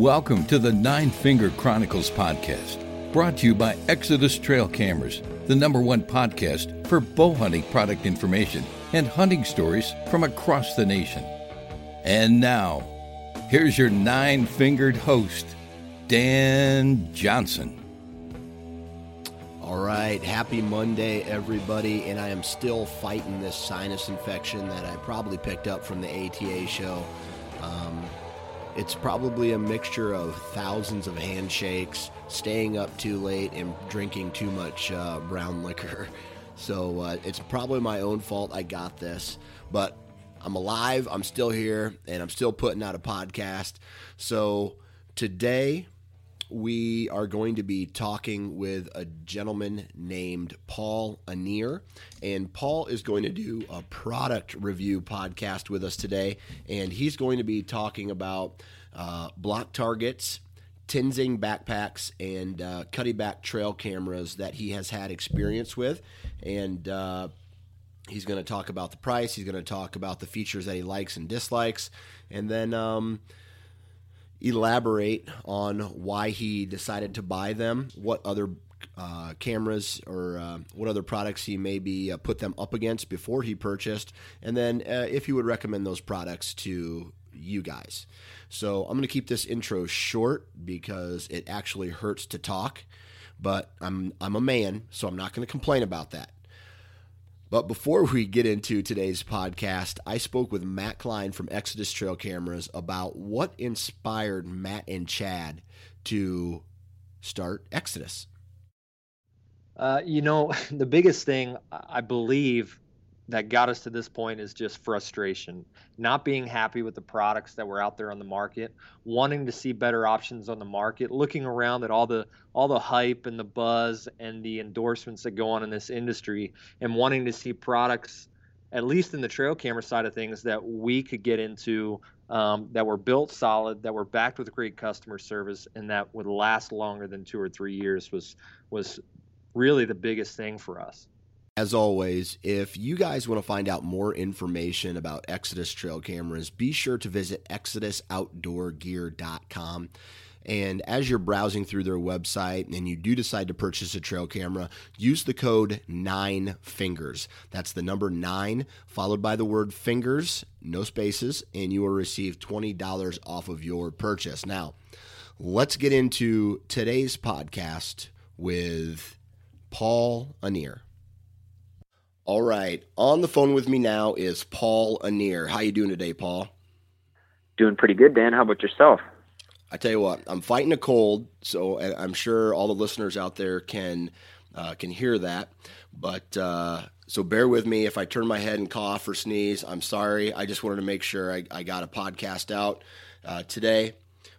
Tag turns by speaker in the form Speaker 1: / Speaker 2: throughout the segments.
Speaker 1: Welcome to the Nine Finger Chronicles podcast, brought to you by Exodus Trail Cameras, the number one podcast for bow hunting product information and hunting stories from across the nation. And now, here's your nine fingered host, Dan Johnson.
Speaker 2: All right, happy Monday, everybody. And I am still fighting this sinus infection that I probably picked up from the ATA show. Um, it's probably a mixture of thousands of handshakes, staying up too late, and drinking too much uh, brown liquor. So uh, it's probably my own fault I got this. But I'm alive, I'm still here, and I'm still putting out a podcast. So today, we are going to be talking with a gentleman named Paul Anier. And Paul is going to do a product review podcast with us today. And he's going to be talking about uh, block targets, Tenzing backpacks, and uh, Cuddeback trail cameras that he has had experience with. And uh, he's going to talk about the price, he's going to talk about the features that he likes and dislikes. And then. Um, elaborate on why he decided to buy them, what other uh, cameras or uh, what other products he maybe uh, put them up against before he purchased, and then uh, if he would recommend those products to you guys. So I'm going to keep this intro short because it actually hurts to talk, but I'm I'm a man, so I'm not going to complain about that. But before we get into today's podcast, I spoke with Matt Klein from Exodus Trail Cameras about what inspired Matt and Chad to start Exodus.
Speaker 3: Uh, you know, the biggest thing I believe that got us to this point is just frustration, not being happy with the products that were out there on the market, wanting to see better options on the market, looking around at all the all the hype and the buzz and the endorsements that go on in this industry and wanting to see products at least in the trail camera side of things that we could get into um, that were built solid, that were backed with great customer service, and that would last longer than two or three years was was really the biggest thing for us.
Speaker 2: As always, if you guys want to find out more information about Exodus trail cameras, be sure to visit exodusoutdoorgear.com. And as you're browsing through their website and you do decide to purchase a trail camera, use the code 9 fingers. That's the number 9 followed by the word fingers, no spaces, and you will receive $20 off of your purchase. Now, let's get into today's podcast with Paul Anier. All right, on the phone with me now is Paul Anier. How you doing today, Paul?
Speaker 4: Doing pretty good, Dan. How about yourself?
Speaker 2: I tell you what, I'm fighting a cold, so I'm sure all the listeners out there can uh, can hear that. But uh, so bear with me if I turn my head and cough or sneeze. I'm sorry. I just wanted to make sure I, I got a podcast out uh, today.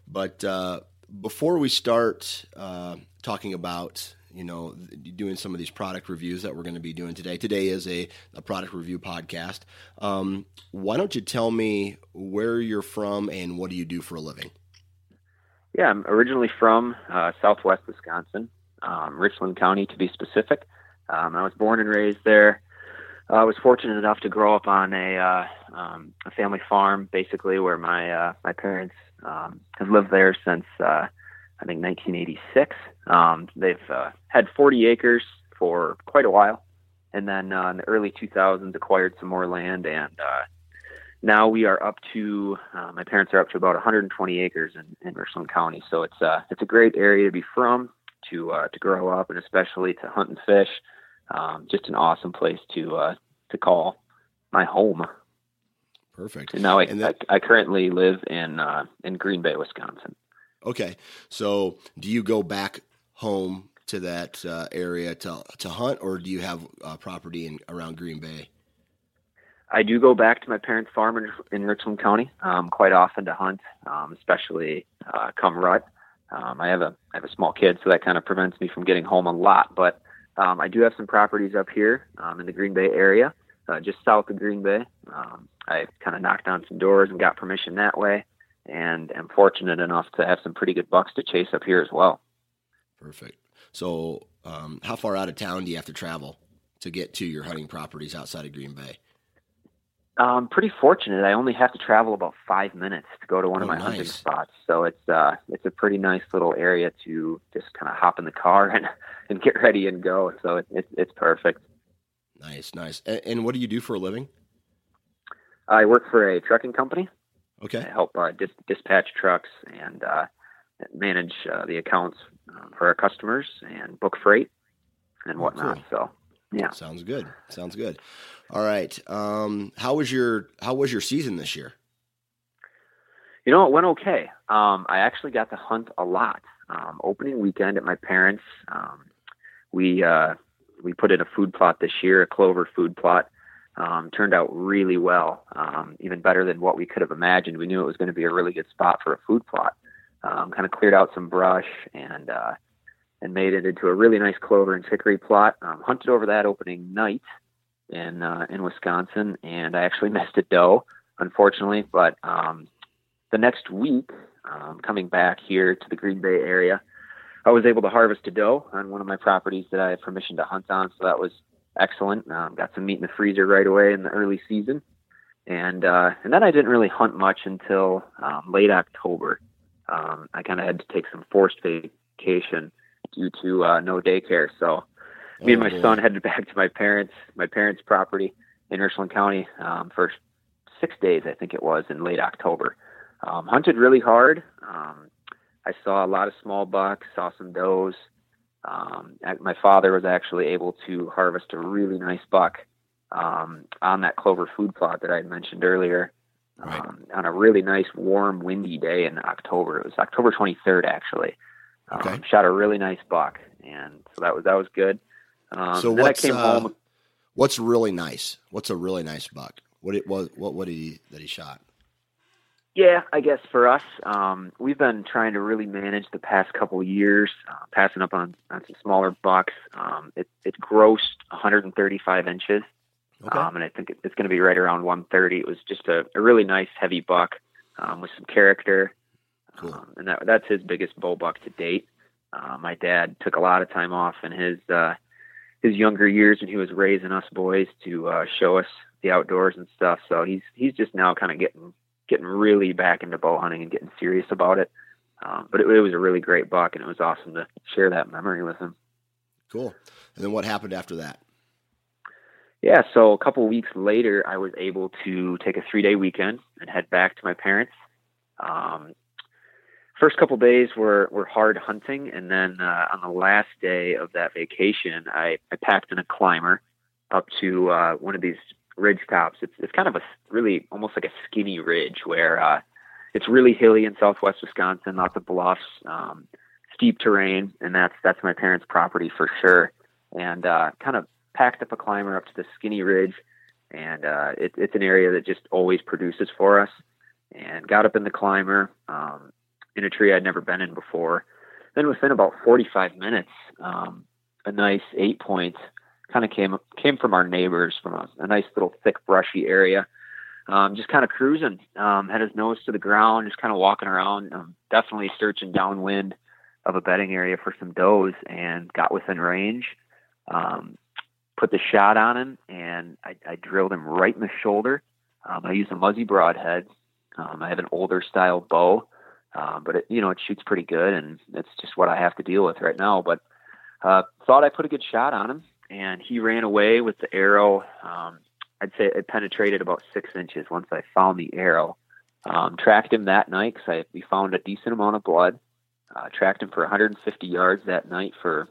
Speaker 2: But uh, before we start uh, talking about you know, doing some of these product reviews that we're going to be doing today. Today is a, a product review podcast. Um, why don't you tell me where you're from and what do you do for a living?
Speaker 4: Yeah, I'm originally from uh, Southwest Wisconsin, um, Richland County to be specific. Um, I was born and raised there. I was fortunate enough to grow up on a uh, um, a family farm, basically, where my uh, my parents um, have lived there since uh, I think 1986. Um, they've uh, had 40 acres for quite a while, and then uh, in the early 2000s acquired some more land, and uh, now we are up to uh, my parents are up to about 120 acres in, in Richland County. So it's uh, it's a great area to be from, to uh, to grow up, and especially to hunt and fish. Um, just an awesome place to uh, to call my home.
Speaker 2: Perfect.
Speaker 4: And now I,
Speaker 2: And that-
Speaker 4: I, I currently live in uh, in Green Bay, Wisconsin.
Speaker 2: Okay. So, do you go back home to that uh, area to to hunt, or do you have uh, property in around Green Bay?
Speaker 4: I do go back to my parents' farm in, in Richland County um, quite often to hunt, um, especially uh, come rut. Um, I have a I have a small kid, so that kind of prevents me from getting home a lot. But um, I do have some properties up here um, in the Green Bay area, uh, just south of Green Bay. Um, I kind of knocked on some doors and got permission that way, and am fortunate enough to have some pretty good bucks to chase up here as well.
Speaker 2: Perfect. So, um, how far out of town do you have to travel to get to your hunting properties outside of Green Bay?
Speaker 4: I'm pretty fortunate. I only have to travel about five minutes to go to one of
Speaker 2: Oh,
Speaker 4: my hunting spots, so it's uh, it's a pretty nice little area to just kind of hop in the car and and get ready and go. So it, it, it's perfect.
Speaker 2: Nice, nice. And, and what do you do for a living?
Speaker 4: I work for a trucking company.
Speaker 2: Okay.
Speaker 4: help uh, dis- dispatch trucks and uh, manage uh, the accounts uh, for our customers and book freight and
Speaker 2: Oh,
Speaker 4: whatnot.
Speaker 2: cool.
Speaker 4: So yeah,
Speaker 2: Sounds good. Sounds good. All right. Um, how was your How was your season this year?
Speaker 4: You know, it went okay. Um, I actually got to hunt a lot. Um, opening weekend at my parents, um, we uh, we put in a food plot this year, a clover food plot. Um, turned out really well, um, even better than what we could have imagined. We knew it was going to be a really good spot for a food plot. Um, kind of cleared out some brush and uh, and made it into a really nice clover and chicory plot. Um, hunted over that opening night in uh, in Wisconsin, and I actually missed a doe, unfortunately. But um, the next week, um, coming back here to the Green Bay area, I was able to harvest a doe on one of my properties that I had permission to hunt on. So that was excellent. Um, got some meat in the freezer right away in the early season, and uh, and then I didn't really hunt much until um, late October. Um, I kind of had to take some forced vacation due to uh, no daycare. So me and
Speaker 2: Oh,
Speaker 4: my
Speaker 2: boy.
Speaker 4: son headed back to my parents my parents' property in Richland County um, for six days, I think it was, in late October. Um, hunted really hard. Um, I saw a lot of small bucks, saw some does. Um, my father was actually able to harvest a really nice buck um, on that clover food plot that I had mentioned earlier.
Speaker 2: Right.
Speaker 4: Um, on a really nice, warm, windy day in October. It was October 23rd, actually. Um,
Speaker 2: Okay.
Speaker 4: Shot a really nice buck, and so that was that was good. Um,
Speaker 2: so what's
Speaker 4: came
Speaker 2: uh,
Speaker 4: home.
Speaker 2: what's really nice? What's a really nice buck? What it was? What what did he that he shot?
Speaker 4: Yeah, I guess for us, um, we've been trying to really manage the past couple of years, uh, passing up on, on some smaller bucks. Um, it, it grossed 135 inches,
Speaker 2: Okay.
Speaker 4: um, and I think it, it's going to be right around 130. It was just a, a really nice, heavy buck um, with some character,
Speaker 2: Cool.
Speaker 4: um, and that, that's his biggest bull buck to date. Uh, my dad took a lot of time off in his uh, his younger years when he was raising us boys to uh, show us the outdoors and stuff. So he's he's just now kind of getting getting really back into bow hunting and getting serious about it. Um, but it, it was a really great buck, and it was awesome to share that memory with him.
Speaker 2: Cool. And then what happened after that?
Speaker 4: Yeah, so a couple weeks later, I was able to take a three day weekend and head back to my parents. Um, first couple days were, were hard hunting, and then uh, on the last day of that vacation, I, I packed in a climber up to uh, one of these ridge tops. It's, it's kind of a really almost like a skinny ridge where uh, it's really hilly in southwest Wisconsin, lots of bluffs, um, steep terrain, and that's that's my parents' property for sure. And uh, kind of packed up a climber up to the skinny ridge, and uh, it, it's an area that just always produces for us. And got up in the climber um, in a tree I'd never been in before. Then within about 45 minutes, um, a nice eight point kind of came came from our neighbors from a, a nice little thick brushy area. um, just kind of cruising. Um, had his nose to the ground, just kind of walking around. Um, definitely searching downwind of a bedding area for some does, and got within range. Um, put the shot on him, and I, I drilled him right in the shoulder. Um, I use a Muzzy broadhead. Um, I have an older style bow, um, but it, you know it shoots pretty good, and it's just what I have to deal with right now. But uh, thought I put a good shot on him, and he ran away with the arrow. Um, I'd say it penetrated about six inches once I found the arrow. Um, tracked him that night because we found a decent amount of blood. Uh, tracked him for 150 yards that night for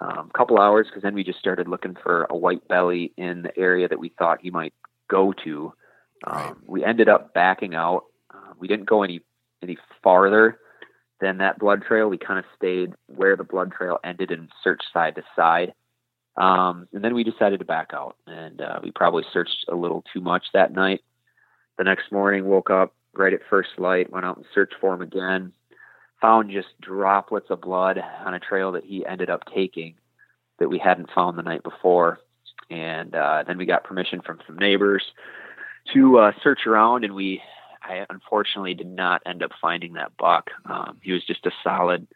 Speaker 4: um, a couple hours because then we just started looking for a white belly in the area that we thought he might go to. Um, right. We ended up backing out. Uh, we didn't go any any farther than that blood trail. We kind of stayed where the blood trail ended and searched side to side. Um, and then we decided to back out, and uh, we probably searched a little too much that night. The next morning, woke up right at first light, went out and searched for him again. Found just droplets of blood on a trail that he ended up taking that we hadn't found the night before. And uh, then we got permission from some neighbors to uh, search around, and we, I unfortunately did not end up finding that buck. Um, he was just a solid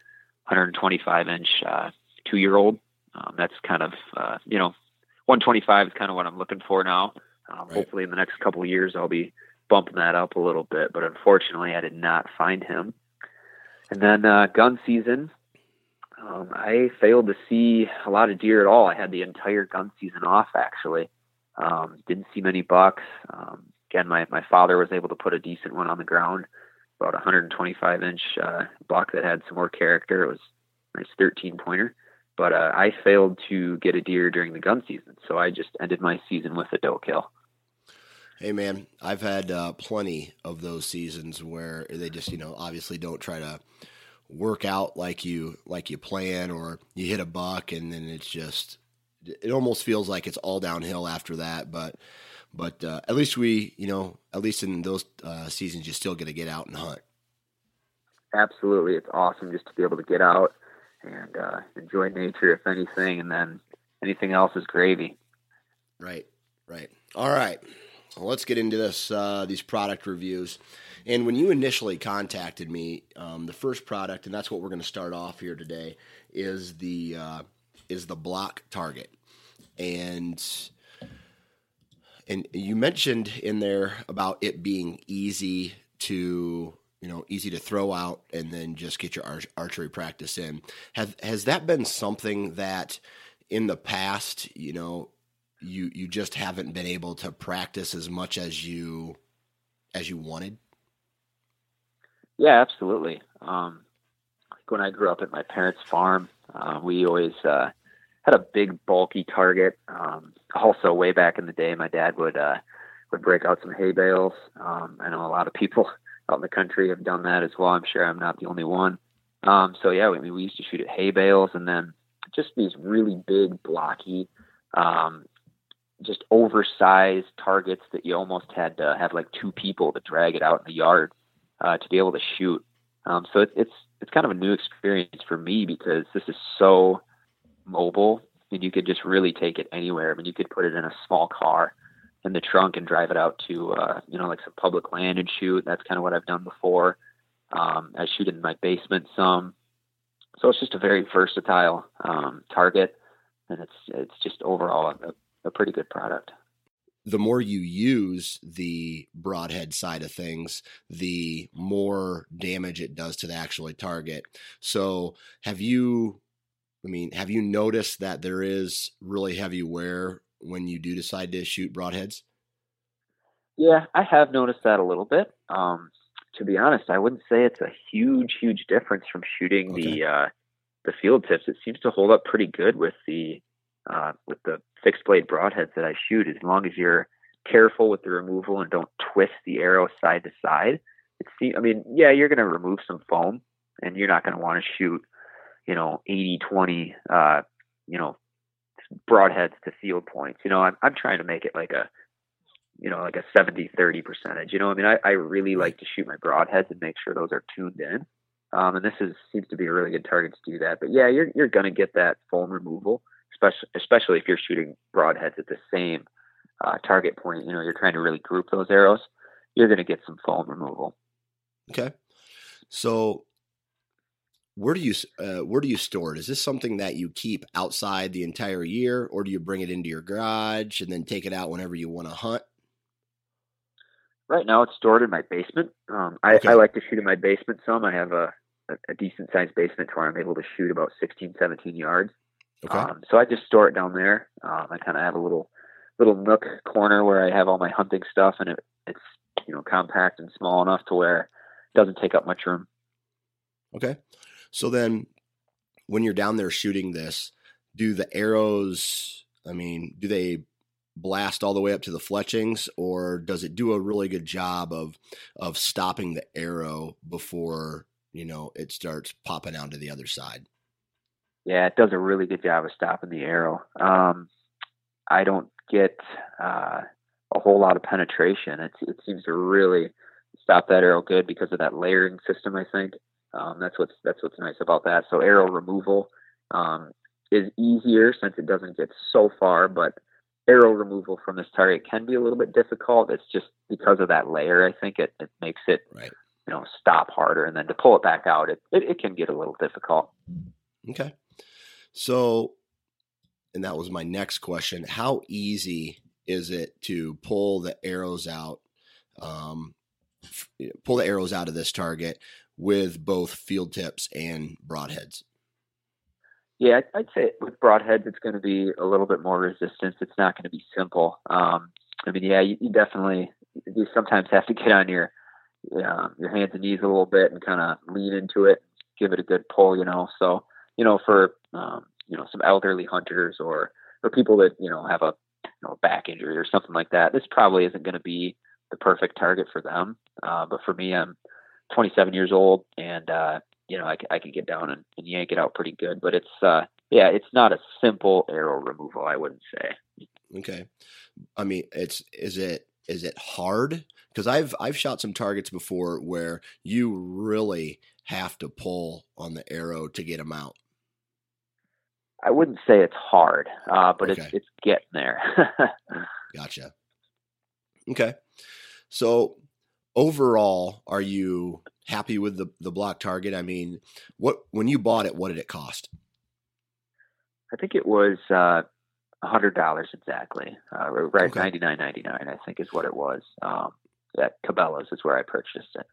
Speaker 4: 125 inch uh, two year old. Um, that's kind of, uh, you know, 125 is kind of what I'm looking for now. Um, right. Hopefully, in the next couple of years, I'll be bumping that up a little bit. But unfortunately, I did not find him. And then uh, gun season, um, I failed to see a lot of deer at all. I had the entire gun season off actually. Um, didn't see many bucks. Um, again, my, my father was able to put a decent one on the ground, about 125 inch uh, buck that had some more character. It was a nice 13 pointer, but uh, I failed to get a deer during the gun season, so I just ended my season with a doe kill.
Speaker 2: Hey man, I've had uh, plenty of those seasons where they just you know obviously don't try to work out like you like you plan, or you hit a buck and then it's just it almost feels like it's all downhill after that. But but uh, at least we, you know, at least in those uh, seasons, you still get to get out and hunt.
Speaker 4: Absolutely, it's awesome just to be able to get out and uh, enjoy nature, if anything, and then anything else is gravy.
Speaker 2: Right, right. All right, well, let's get into this. Uh, these product reviews. And when you initially contacted me, um, the first product, and that's what we're going to start off here today, is the uh, is the block target, and and you mentioned in there about it being easy to you know easy to throw out and then just get your archery practice in. Have has that been something that in the past you know you you just haven't been able to practice as much as you as you wanted?
Speaker 4: Yeah, absolutely. Um, when I grew up at my parents' farm, uh, we always uh, had a big bulky target. Um, also, way back in the day, my dad would uh, would break out some hay bales. Um, I know a lot of people out in the country have done that as well. I'm sure I'm not the only one. Um, so yeah, we, we used to shoot at hay bales, and then just these really big, blocky, um, just oversized targets that you almost had to have like two people to drag it out in the yard uh, to be able to shoot. Um, so it, it's it's kind of a new experience for me because this is so mobile and you could just really take it anywhere. I mean, you could put it in a small car in the trunk and drive it out to, uh, you know, like some public land and shoot. That's kind of what I've done before. Um, I shoot in my basement some. So it's just a very versatile um, target, and it's it's just overall a, a pretty good product
Speaker 2: the more you use the broadhead side of things, the more damage it does to the actual target. So, have you, I mean, have you noticed that there is really heavy wear when you do decide to shoot broadheads?
Speaker 4: Yeah, I have noticed that a little bit. Um, to be honest, I wouldn't say it's a huge, huge difference from shooting okay. the uh, the field tips. It seems to hold up pretty good with the uh, with the fixed blade broadheads that I shoot, as long as you're careful with the removal and don't twist the arrow side to side. it seems. I mean, yeah, you're going to remove some foam and you're not going to want to shoot, you know, 80, 20, uh, you know, broadheads to field points. You know, I'm, I'm trying to make it like a, you know, like a 70, 30 percentage. You know, I mean, I, I really like to shoot my broadheads and make sure those are tuned in. Um, and this is, seems to be a really good target to do that. But yeah, you're, you're going to get that foam removal especially especially if you're shooting broadheads at the same uh, target point, you know, you're trying to really group those arrows, you're going to get some foam removal.
Speaker 2: Okay. So where do you uh, where do you store it? Is this something that you keep outside the entire year, or do you bring it into your garage and then take it out whenever you want to hunt?
Speaker 4: Right now, it's stored in my basement. Um, I, okay. I, like to shoot in my basement some. I have a, a, a decent sized basement to where I'm able to shoot about 16, 17 yards. Okay. Um, so I just store it down there. Um, I kind of have a little little nook corner where I have all my hunting stuff, and it, it's you know compact and small enough to where it doesn't take up much room.
Speaker 2: Okay. So then, when you're down there shooting this, do the arrows? I mean, do they blast all the way up to the fletchings, or does it do a really good job of of stopping the arrow before you know it starts popping out to the other side?
Speaker 4: Yeah, it does a really good job of stopping the arrow. Um, I don't get uh, a whole lot of penetration. It, it seems to really stop that arrow good because of that layering system. I think um, that's what's that's what's nice about that. So arrow removal um, is easier since it doesn't get so far, but arrow removal from this target can be a little bit difficult. It's just because of that layer. I think it, it makes it right. you know stop harder, and then to pull it back out, it, it, it can get a little difficult.
Speaker 2: Okay, so and that was my next question: How easy is it to pull the arrows out? Um, pull the arrows out of this target with both field tips and broadheads.
Speaker 4: Yeah, I'd say with broadheads, it's going to be a little bit more resistance. It's not going to be simple. Um, I mean, yeah, you, you, definitely you sometimes have to get on your uh, your hands and knees a little bit and kind of lean into it, give it a good pull, you know. So, you know, for um, you know some elderly hunters or or people that you know have a you know back injury or something like that, this probably isn't going to be the perfect target for them. Uh, but for me, I'm 27 years old and uh, you know, I, I could get down and, and yank it out pretty good. But it's, uh, yeah, it's not a simple arrow removal. I wouldn't say.
Speaker 2: Okay, I mean, it's is it is it hard? Because I've I've shot some targets before where you really have to pull on the arrow to get them out.
Speaker 4: I wouldn't say it's hard, uh, but okay. it's it's getting there.
Speaker 2: gotcha. Okay, so overall, are you happy with the the block target? I mean, what when you bought it, what did it cost?
Speaker 4: I think it was uh, hundred dollars exactly. Uh, right, okay. ninety nine ninety nine. I think is what it was. Um, at Cabela's is where I purchased it.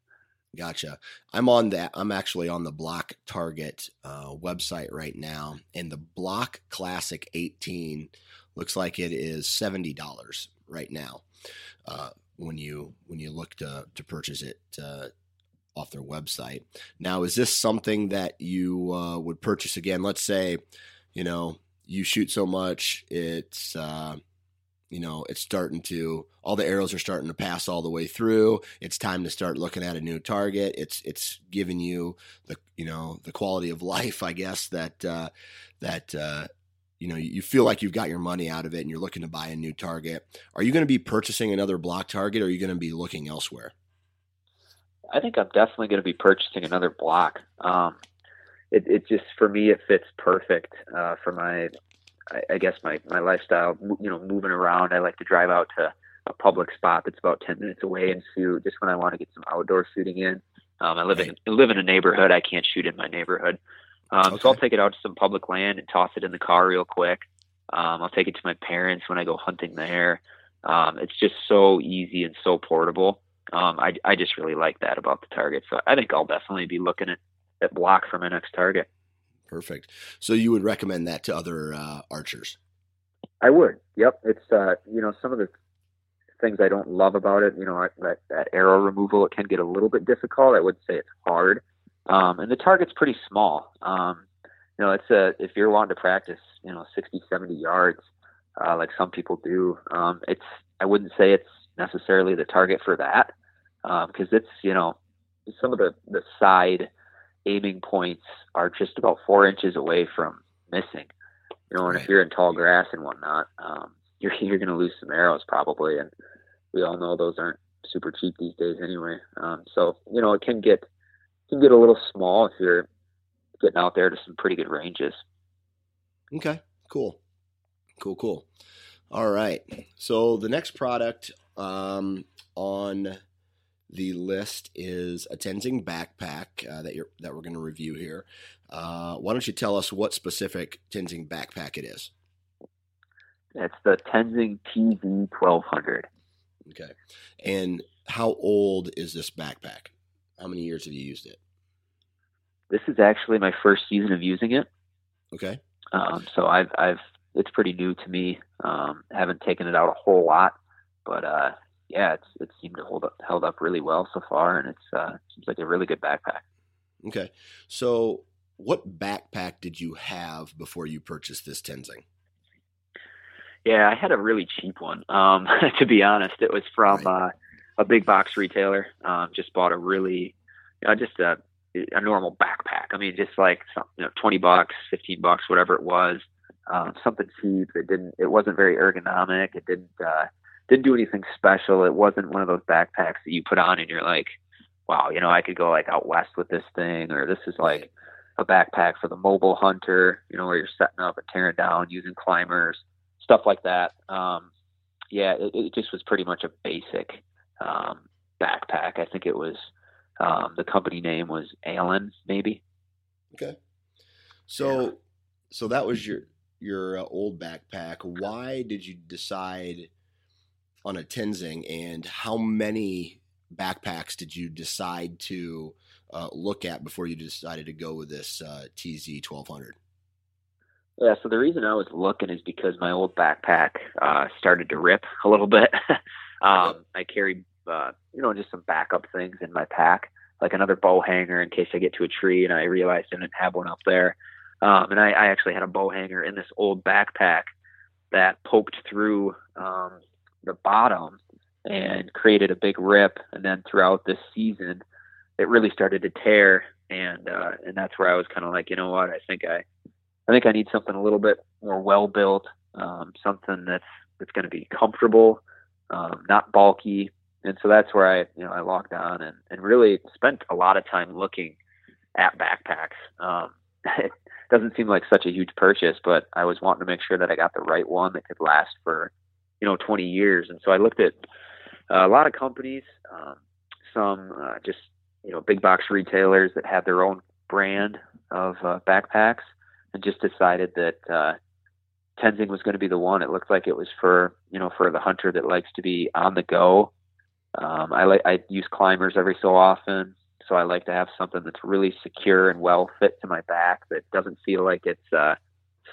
Speaker 2: Gotcha. I'm on that. I'm actually on the Block Target uh, website right now, and the Block Classic 18 looks like it is seventy dollars right now. Uh, when you when you look to to purchase it uh, off their website. Now, is this something that you uh, would purchase again? Let's say, you know, you shoot so much, it's uh, you know, it's starting to all the arrows are starting to pass all the way through. It's time to start looking at a new target. It's it's giving you the you know the quality of life, I guess that uh, that uh, you know you feel like you've got your money out of it and you're looking to buy a new target are you going to be purchasing another block target or are you going to be looking elsewhere?
Speaker 4: I think i'm definitely going to be purchasing another block. Um, it, it just for me it fits perfect uh, for my I, I, guess my my lifestyle you know moving around. I like to drive out to a public spot that's about 10 minutes away and shoot just when i want to get some outdoor shooting in. Um, i live in I live in a neighborhood. I can't shoot in my neighborhood um, okay. So I'll take it out to some public land and toss it in the car real quick. Um, I'll take it to my parents when I go hunting there. Um, it's just so easy and so portable. Um, I, I just really like that about the target. So I think I'll definitely be looking at, at block for my next target.
Speaker 2: Perfect. So you would recommend that to other uh, archers?
Speaker 4: I would. Yep. It's uh, you know some of the things I don't love about it. You know that that arrow removal it can get a little bit difficult. I would say it's hard. Um, and the target's pretty small. Um, you know, it's a, if you're wanting to practice, you know, 60, 70 yards, uh, like some people do, um, it's, I wouldn't say it's necessarily the target for that. Um, cause it's, you know, some of the, the side aiming points are just about four inches away from missing, you know, and right. if you're in tall grass and whatnot, um, you're, you're going to lose some arrows probably. And we all know those aren't super cheap these days anyway. Um, so, you know, it can get, can get a little small if you're getting out there to some pretty good ranges.
Speaker 2: Okay, cool, cool, cool. All right. So the next product um, on the list is a Tenzing backpack uh, that you're that we're going to review here. Uh, why don't you tell us what specific Tenzing backpack it is?
Speaker 4: It's the Tenzing TZ 1200.
Speaker 2: Okay. And how old is this backpack? How many years have you used it?
Speaker 4: This is actually my first season of using it.
Speaker 2: Okay.
Speaker 4: Um, so I've, I've, it's pretty new to me. Um, haven't taken it out a whole lot, but uh, yeah, it's it seemed to hold up, held up really well so far, and it's uh, seems like a really good backpack.
Speaker 2: Okay. So, what backpack did you have before you purchased this Tenzing?
Speaker 4: Yeah, I had a really cheap one. Um, to be honest, it was from right. uh, a big box retailer. Um, just bought a really, you know, just a a normal backpack. I mean, just like some, you know, twenty bucks, fifteen bucks, whatever it was. Um, something cheap. It didn't. It wasn't very ergonomic. It didn't. Uh, didn't do anything special. It wasn't one of those backpacks that you put on and you're like, wow, you know, I could go like out west with this thing, or this is like a backpack for the mobile hunter, you know, where you're setting up and tearing down using climbers, stuff like that. Um, yeah, it, it just was pretty much a basic um, backpack. I think it was um, the company name was Allen, maybe.
Speaker 2: Okay. So, yeah. so that was your your uh, old backpack. Why did you decide on a Tenzing, and how many backpacks did you decide to uh, look at before you decided to go with this uh, TZ 1200?
Speaker 4: Yeah, so the reason I was looking is because my old backpack uh, started to rip a little bit. um, I carried, uh, you know, just some backup things in my pack, like another bow hanger in case I get to a tree and I realized I didn't have one up there. Um, and I, I actually had a bow hanger in this old backpack that poked through um, the bottom and created a big rip. And then throughout this season, it really started to tear. And uh, and that's where I was kind of like, you know what? I think I, I think I need something a little bit more well built, um, something that's that's going to be comfortable, um, not bulky. And so that's where I, you know, I logged on and, and really spent a lot of time looking at backpacks. Um, it doesn't seem like such a huge purchase, but I was wanting to make sure that I got the right one that could last for you know 20 years and so i looked at a lot of companies um, some uh, just you know big box retailers that had their own brand of uh, backpacks and just decided that uh, Tenzing was going to be the one. It looked like it was for you know for the hunter that likes to be on the go. Um, I like I use climbers every so often, so I like to have something that's really secure and well fit to my back that doesn't feel like it's uh,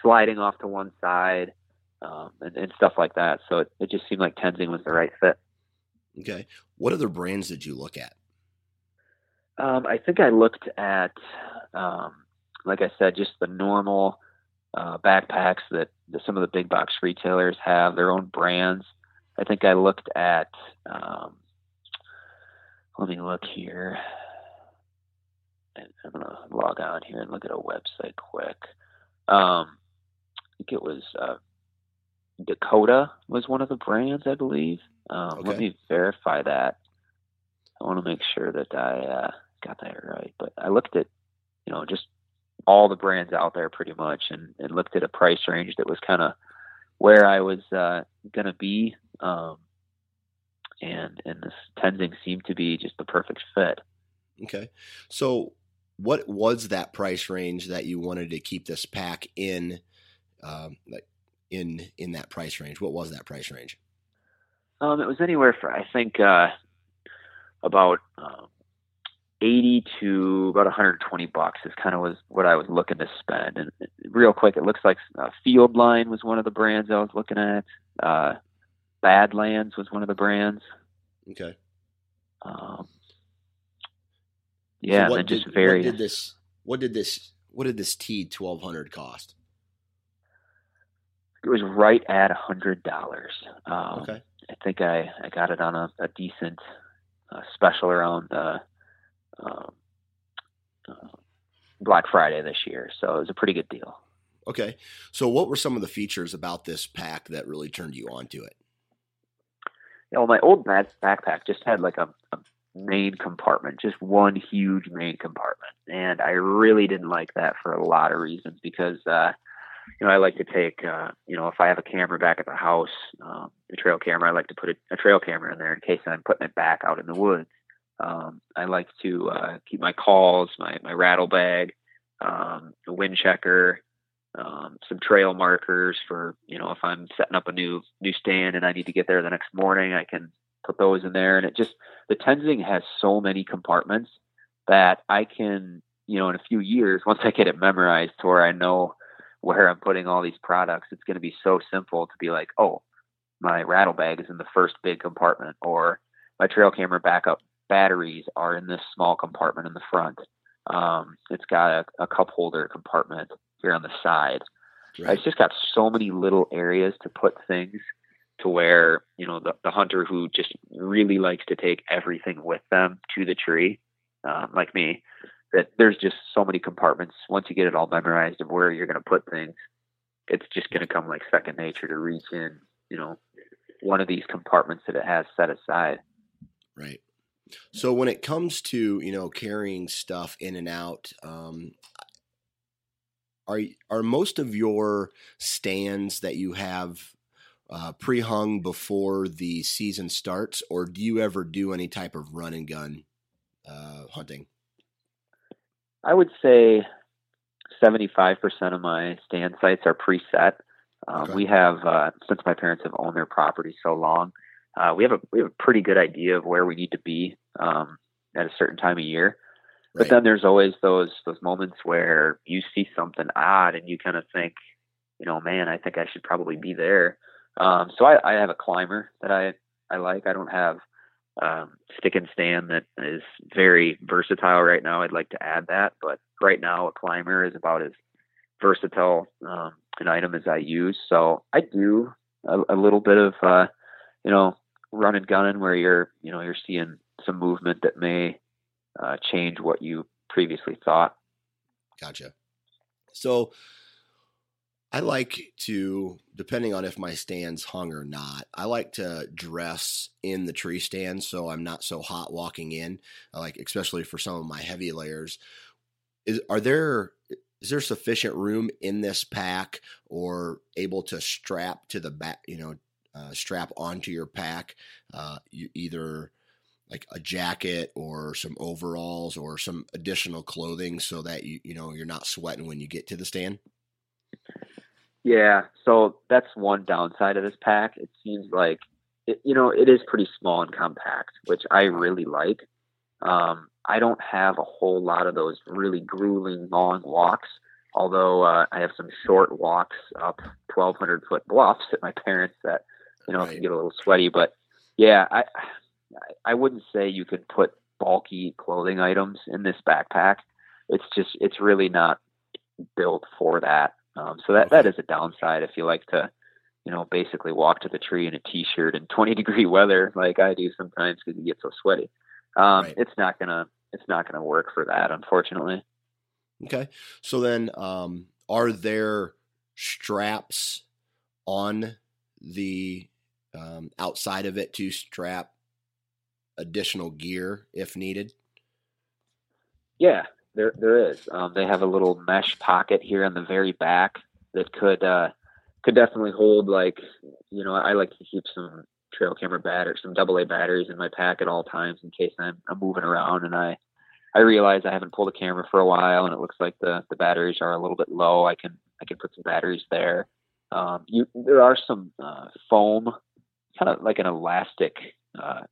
Speaker 4: sliding off to one side um, and, and, stuff like that. So it, it just seemed like Tenzing was the right fit.
Speaker 2: Okay. What other brands did you look at?
Speaker 4: Um, I think I looked at, um, like I said, just the normal uh, backpacks that, that, some of the big box retailers have, their own brands. I think I looked at, um, let me look here. I'm going to log on here and look at a website quick. Um, I think it was uh, Dakota was one of the brands, I believe. Um, okay. Let me verify that. I want to make sure that I uh, got that right. But I looked at, you know, just all the brands out there pretty much, and, and looked at a price range that was kind of where I was uh, going to be. Um, and and this Tenzing seemed to be just the perfect fit.
Speaker 2: Okay, so what was that price range that you wanted to keep this pack in? Um, like in in that price range? What was that price range?
Speaker 4: Um, it was anywhere for I think uh, about um, eighty to about one hundred twenty bucks is kind of was what I was looking to spend. And real quick, it looks like uh, Fieldline was one of the brands I was looking at. Uh, Badlands was one of the brands.
Speaker 2: Okay.
Speaker 4: Um, yeah, so
Speaker 2: and
Speaker 4: just very.
Speaker 2: What did this? What did this? What did this T twelve hundred cost?
Speaker 4: it was right at a hundred dollars. Um,
Speaker 2: okay.
Speaker 4: I think I, I got it on a, a decent uh, special around uh, um, uh, Black Friday this year, so it was a pretty good deal.
Speaker 2: Okay, so what were some of the features about this pack that really turned you on to it?
Speaker 4: Yeah, well, my old backpack just had like a, a main compartment, just one huge main compartment, and I really didn't like that for a lot of reasons because uh, you know, I like to take, uh, you know, if I have a camera back at the house, um, a trail camera, I like to put a, a trail camera in there in case I'm putting it back out in the woods. Um, I like to uh, keep my calls, my my rattle bag, um, a wind checker, um, some trail markers for you know if I'm setting up a new new stand and I need to get there the next morning, I can put those in there. And it just the Tenzing has so many compartments that I can you know in a few years once I get it memorized to where I know where I'm putting all these products, it's going to be so simple to be like, oh, my rattle bag is in the first big compartment, or my trail camera backup batteries are in this small compartment in the front. Um, it's got a, a, cup holder compartment here on the side. Right. It's just got so many little areas to put things to where, you know, the, the hunter who just really likes to take everything with them to the tree, um, like me, that there's just so many compartments. Once you get it all memorized of where you're going to put things, it's just going to come like second nature to reach in, you know, one of these compartments that it has set aside.
Speaker 2: Right. So when it comes to you know carrying stuff in and out, um, are are most of your stands that you have uh, pre-hung before the season starts, or do you ever do any type of run and gun uh, hunting?
Speaker 4: I would say seventy-five percent of my stand sites are preset. Um, okay. We have uh, since my parents have owned their property so long uh, we have a we have a pretty good idea of where we need to be um, at a certain time of year. Right. But then there's always those those moments where you see something odd and you kind of think, you know, man, I think I should probably be there. Um, so I, I have a climber that I I like. I don't have um, stick and stand that is very versatile right now. I'd like to add that, but right now a climber is about as versatile um, an item as I use. So I do a, a little bit of uh, you know run and gunning where you're you know you're seeing some movement that may uh, change what you previously thought.
Speaker 2: Gotcha. So I like to, depending on if my stand's hung or not, I like to dress in the tree stand so I'm not so hot walking in. I like, especially for some of my heavy layers. Is are there is there sufficient room in this pack or able to strap to the back, you know, uh, strap onto your pack, uh, you either like a jacket or some overalls or some additional clothing so that you you know you're not sweating when you get to the stand.
Speaker 4: Yeah, so that's one downside of this pack. It seems like it, you know it is pretty small and compact, which I really like. Um, I don't have a whole lot of those really grueling long walks. Although uh, I have some short walks up 1,200 foot bluffs at my parents that you know, right. can get a little sweaty. But yeah, I I wouldn't say you could put bulky clothing items in this backpack. It's just it's really not built for that. Um, so that that is a downside if you like to, you know, basically walk to the tree in a t-shirt in 20 degree weather like I do sometimes because you get so sweaty. Um, right. It's not gonna it's not gonna work for that, unfortunately.
Speaker 2: Okay, so then um, are there straps on the um, outside of it to strap additional gear if needed?
Speaker 4: Yeah, there there is. Um, they have a little mesh pocket here on the very back that could uh, could definitely hold like you know I like to keep some trail camera batteries, some AA batteries in my pack at all times in case I'm, I'm moving around and I I realize I haven't pulled a camera for a while and it looks like the the batteries are a little bit low. I can I can put some batteries there. Um, you there are some uh, foam kind of like an elastic uh,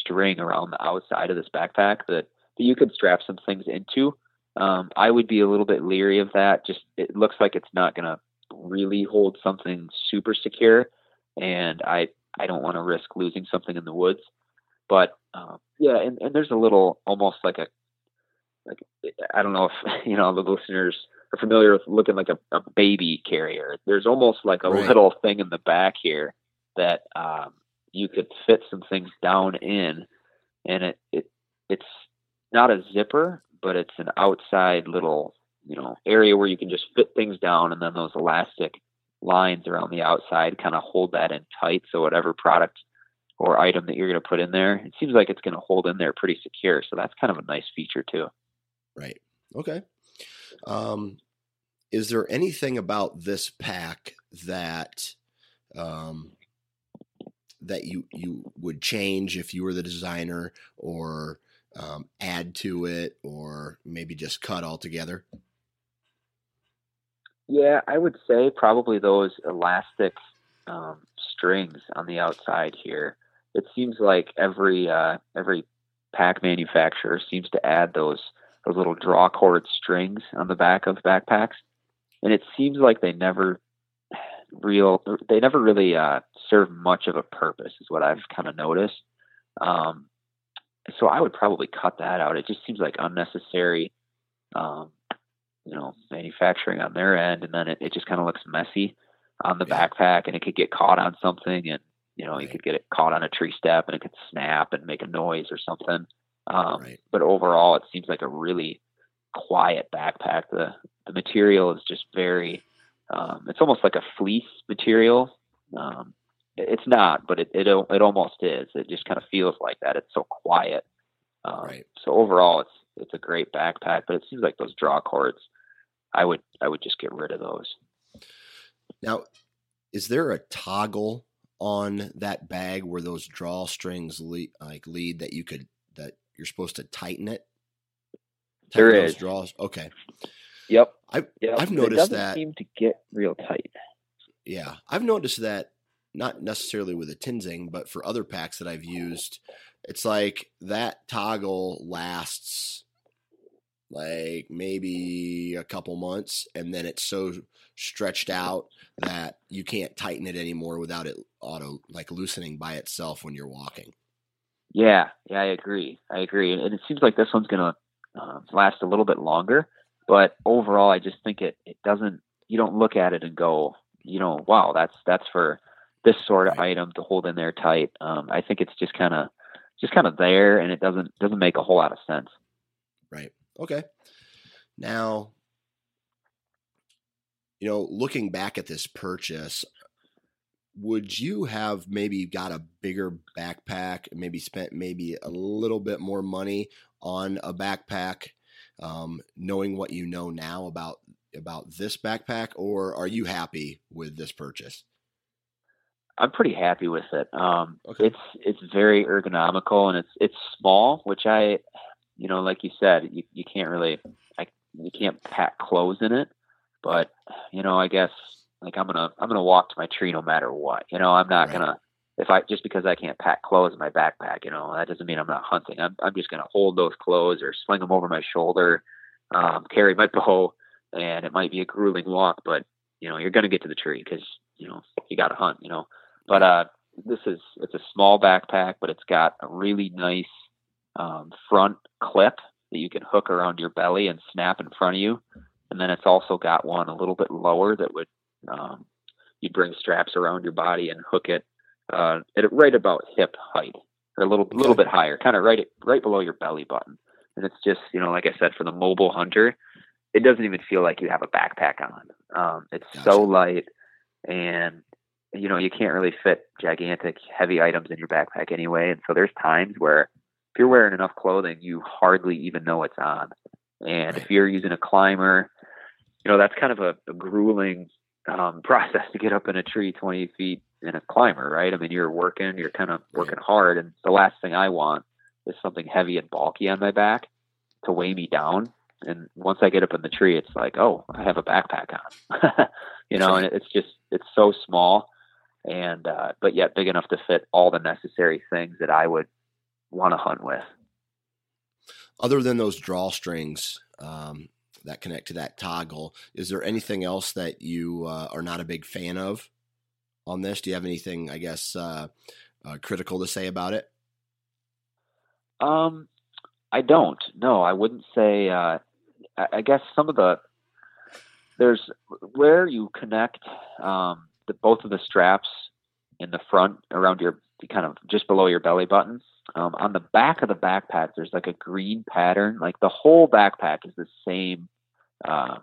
Speaker 4: string around the outside of this backpack that, that you could strap some things into. Um, I would be a little bit leery of that. Just it looks like it's not going to really hold something super secure, and I I don't want to risk losing something in the woods. But um, yeah, and, and there's a little almost like a like I don't know if you know the listeners are familiar with looking like a, a baby carrier. There's almost like a right. little thing in the back here that um, you could fit some things down in, and it, it it's not a zipper, but it's an outside little you know area where you can just fit things down, and then those elastic lines around the outside kind of hold that in tight. So whatever product or item that you're going to put in there, it seems like it's going to hold in there pretty secure. So that's kind of a nice feature too.
Speaker 2: Right. Okay. Um, is there anything about this pack that um, that you you would change if you were the designer, or um, add to it, or maybe just cut altogether?
Speaker 4: Yeah, I would say probably those elastic um, strings on the outside here. It seems like every uh, every pack manufacturer seems to add those those little draw cord strings on the back of backpacks, and it seems like they never real they never really uh, serve much of a purpose, is what I've kind of noticed. Um, so I would probably cut that out. It just seems like unnecessary. Um, you know manufacturing on their end, and then it, it just kind of looks messy on the yeah. backpack, and it could get caught on something, and you know right. you could get it caught on a tree step, and it could snap and make a noise or something. Um, right. But overall, it seems like a really quiet backpack. The the material is just very. Um, it's almost like a fleece material. Um, it's not, but it, it it almost is. It just kind of feels like that. It's so quiet. Um, right. So overall, it's it's a great backpack, but it seems like those draw cords I would I would just get rid of those.
Speaker 2: Now, is there a toggle on that bag where those drawstrings lead, like lead that you could that you're supposed to tighten it?
Speaker 4: Tighten there is
Speaker 2: draws. Okay.
Speaker 4: Yep.
Speaker 2: I
Speaker 4: yep.
Speaker 2: I've noticed that
Speaker 4: seem to get real tight.
Speaker 2: Yeah, I've noticed that not necessarily with a Tenzing, but for other packs that I've used, it's like that toggle lasts like maybe a couple months and then it's so stretched out that you can't tighten it anymore without it auto like loosening by itself when you're walking.
Speaker 4: Yeah. Yeah i agree. I agree. And it seems like this one's going to uh, last a little bit longer but overall i just think it it doesn't you don't look at it and go you know wow that's that's for this sort of right. item to hold in there tight um, i think it's just kind of just kind of there and it doesn't doesn't make a whole lot of sense
Speaker 2: right Okay. Now, you know, looking back at this purchase, would you have maybe got a bigger backpack, maybe spent maybe a little bit more money on a backpack, um, knowing what you know now about about this backpack, or are you happy with this purchase?
Speaker 4: I'm pretty happy with it. Um, okay. It's it's very ergonomical and it's it's small, which I you know, like you said, you, you can't really, I, you can't pack clothes in it, but you know, I guess like I'm gonna, I'm gonna walk to my tree no matter what. You know, I'm not right. gonna, if I just because I can't pack clothes in my backpack, you know, that doesn't mean I'm not hunting. I'm, I'm just gonna hold those clothes or sling them over my shoulder, um, carry my bow, and it might be a grueling walk, but you know, you're gonna get to the tree because you know you got to hunt. You know, but uh, this is it's a small backpack, but it's got a really nice um, front clip that you can hook around your belly and snap in front of you. And then it's also got one a little bit lower that would um, you bring straps around your body and hook it uh, at right about hip height or a little little bit higher, kind of right right below your belly button. And it's just you know like I said for the mobile hunter, it doesn't even feel like you have a backpack on. Um, it's gotcha. so light and you know you can't really fit gigantic heavy items in your backpack anyway. And so there's times where if you're wearing enough clothing, you hardly even know it's on. And if you're using a climber, you know, that's kind of a, a grueling um, process to get up in a tree 20 feet in a climber, right? I mean, you're working, you're kind of working hard. And the last thing I want is something heavy and bulky on my back to weigh me down. And once I get up in the tree, it's like, oh, I have a backpack on, you know, and it's just, it's so small and, uh, but yet big enough to fit all the necessary things that I would want to hunt with.
Speaker 2: Other than those drawstrings um, that connect to that toggle, is there anything else that you uh, are not a big fan of on this? Do you have anything, I guess, uh, uh, critical to say about it?
Speaker 4: Um, I don't. No, I wouldn't say. Uh, I, I guess some of the there's where you connect um, the both of the straps in the front around your kind of just below your belly button um, on the back of the backpack, there's like a green pattern. Like the whole backpack is the same um,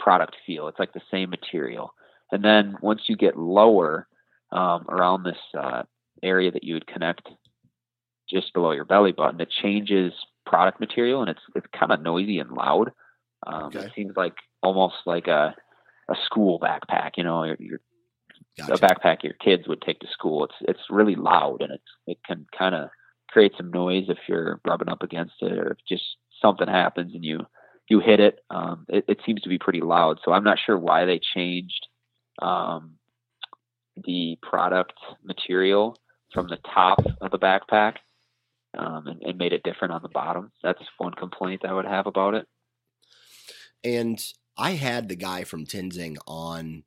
Speaker 4: product feel. It's like the same material. And then once you get lower um, around this uh, area that you would connect just below your belly button, it changes product material and it's it's kind of noisy and loud. Um,
Speaker 2: Okay.
Speaker 4: It seems like almost like a a school backpack. You know, your, your
Speaker 2: Gotcha.
Speaker 4: a backpack your kids would take to school. It's it's really loud and it's it can kind of create some noise if you're rubbing up against it or if just something happens and you you hit it. Um, it, it seems to be pretty loud. So I'm not sure why they changed um, the product material from the top of the backpack um, and, and made it different on the bottom. That's one complaint I would have about it.
Speaker 2: And I had the guy from Tenzing on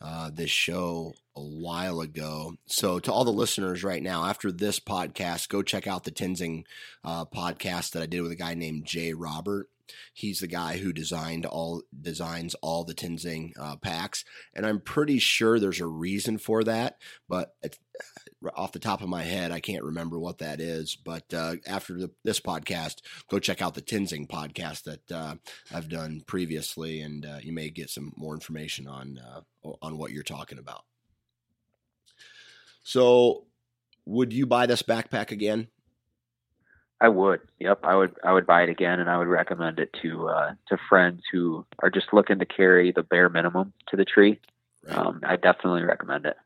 Speaker 2: uh, this show a while ago. So, to all the listeners right now, after this podcast, go check out the Tenzing uh, podcast that I did with a guy named Jay Robert. He's the guy who designed all designs all the Tenzing uh, packs, and I'm pretty sure there's a reason for that. But uh, off the top of my head, I can't remember what that is. But uh, after the, this podcast, go check out the Tenzing podcast that uh, I've done previously, and uh, you may get some more information on uh, on what you're talking about. So, would you buy this backpack again?
Speaker 4: I would. Yep, I would. I would buy it again, and I would recommend it to uh, to friends who are just looking to carry the bare minimum to the tree.
Speaker 2: Right.
Speaker 4: Um, I definitely recommend it.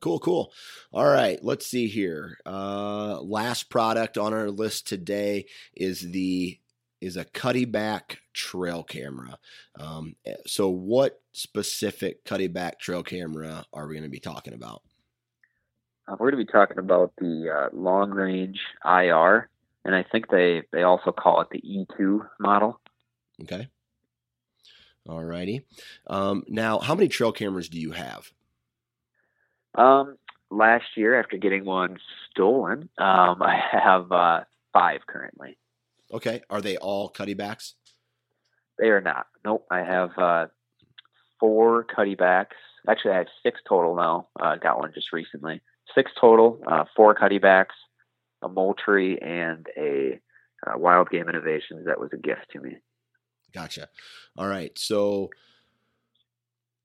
Speaker 2: Cool, cool. All right, let's see here. Uh, last product on our list today is the is a Cuddeback trail camera. Um, so, what specific Cuddeback trail camera are we going to be talking about?
Speaker 4: Uh, we're going to be talking about the uh, long range IR, and I think they they also call it the E2 model.
Speaker 2: Okay. All righty. Um, now, how many trail cameras do you have?
Speaker 4: Um, last year, after getting one stolen, um, I have uh, five currently.
Speaker 2: Okay. Are they all Cuddebacks?
Speaker 4: They are not. Nope. I have uh, four Cuddebacks. Actually, I have six total now. Uh, got one just recently. Six total. Uh, four Cuddebacks, a Moultrie, and a uh, Wild Game Innovations that was a gift to me.
Speaker 2: Gotcha. All right. So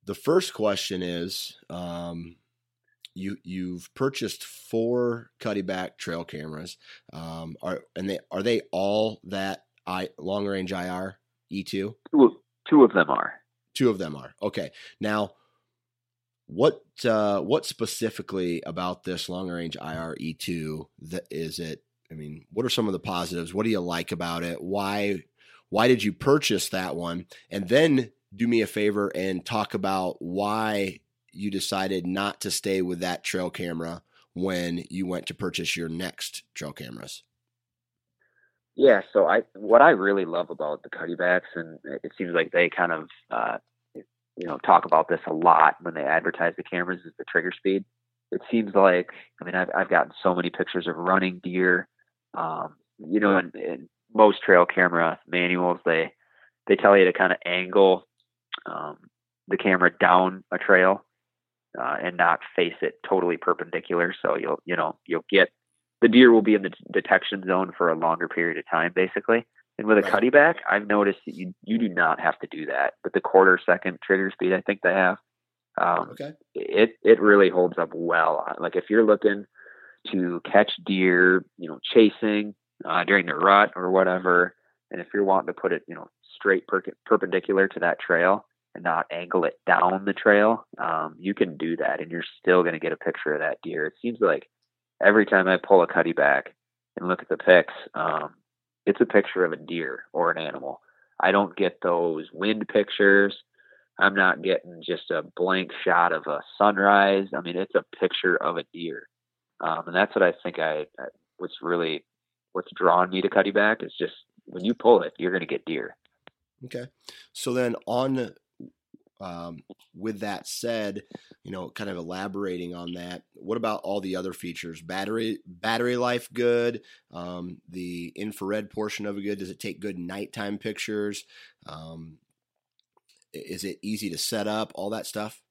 Speaker 2: the first question is, um, you you've purchased four Cuddeback trail cameras. Um, are and they are they all that I long range IR E? Two,
Speaker 4: two of them are.
Speaker 2: Two of them are okay. Now, what uh, what specifically about this long range IR E two that is it? I mean, what are some of the positives? What do you like about it? Why why did you purchase that one? And then do me a favor and talk about why you decided not to stay with that trail camera when you went to purchase your next trail cameras.
Speaker 4: Yeah, so I what I really love about the Cuddebacks, and it seems like they kind of uh, you know talk about this a lot when they advertise the cameras is the trigger speed. It seems like I mean I've I've gotten so many pictures of running deer. Um, you know, in, in most trail camera manuals, they they tell you to kind of angle um, the camera down a trail uh, and not face it totally perpendicular. So you'll you know you'll get the deer will be in the detection zone for a longer period of time, basically. And with a
Speaker 2: Right.
Speaker 4: Cuddeback, I've noticed that you you do not have to do that. With the quarter second trigger speed, I think they have. Um,
Speaker 2: Okay.
Speaker 4: it it really holds up well. Like if you're looking to catch deer, you know, chasing uh, during the rut or whatever, and if you're wanting to put it, you know, straight per- perpendicular to that trail and not angle it down the trail, um, you can do that, and you're still going to get a picture of that deer. It seems like every time I pull a Cuddeback and look at the pics, um, it's a picture of a deer or an animal. I don't get those wind pictures. I'm not getting just a blank shot of a sunrise. I mean, it's a picture of a deer, um, and that's what I think I, what's really what's drawn me to Cuddeback is just when you pull it, you're going to get deer.
Speaker 2: Okay. So then on um, with that said, you know, kind of elaborating on that, what about all the other features? Battery battery life good, um, the infrared portion of it good. Does it take good nighttime pictures? Um, is it easy to set up? All that stuff.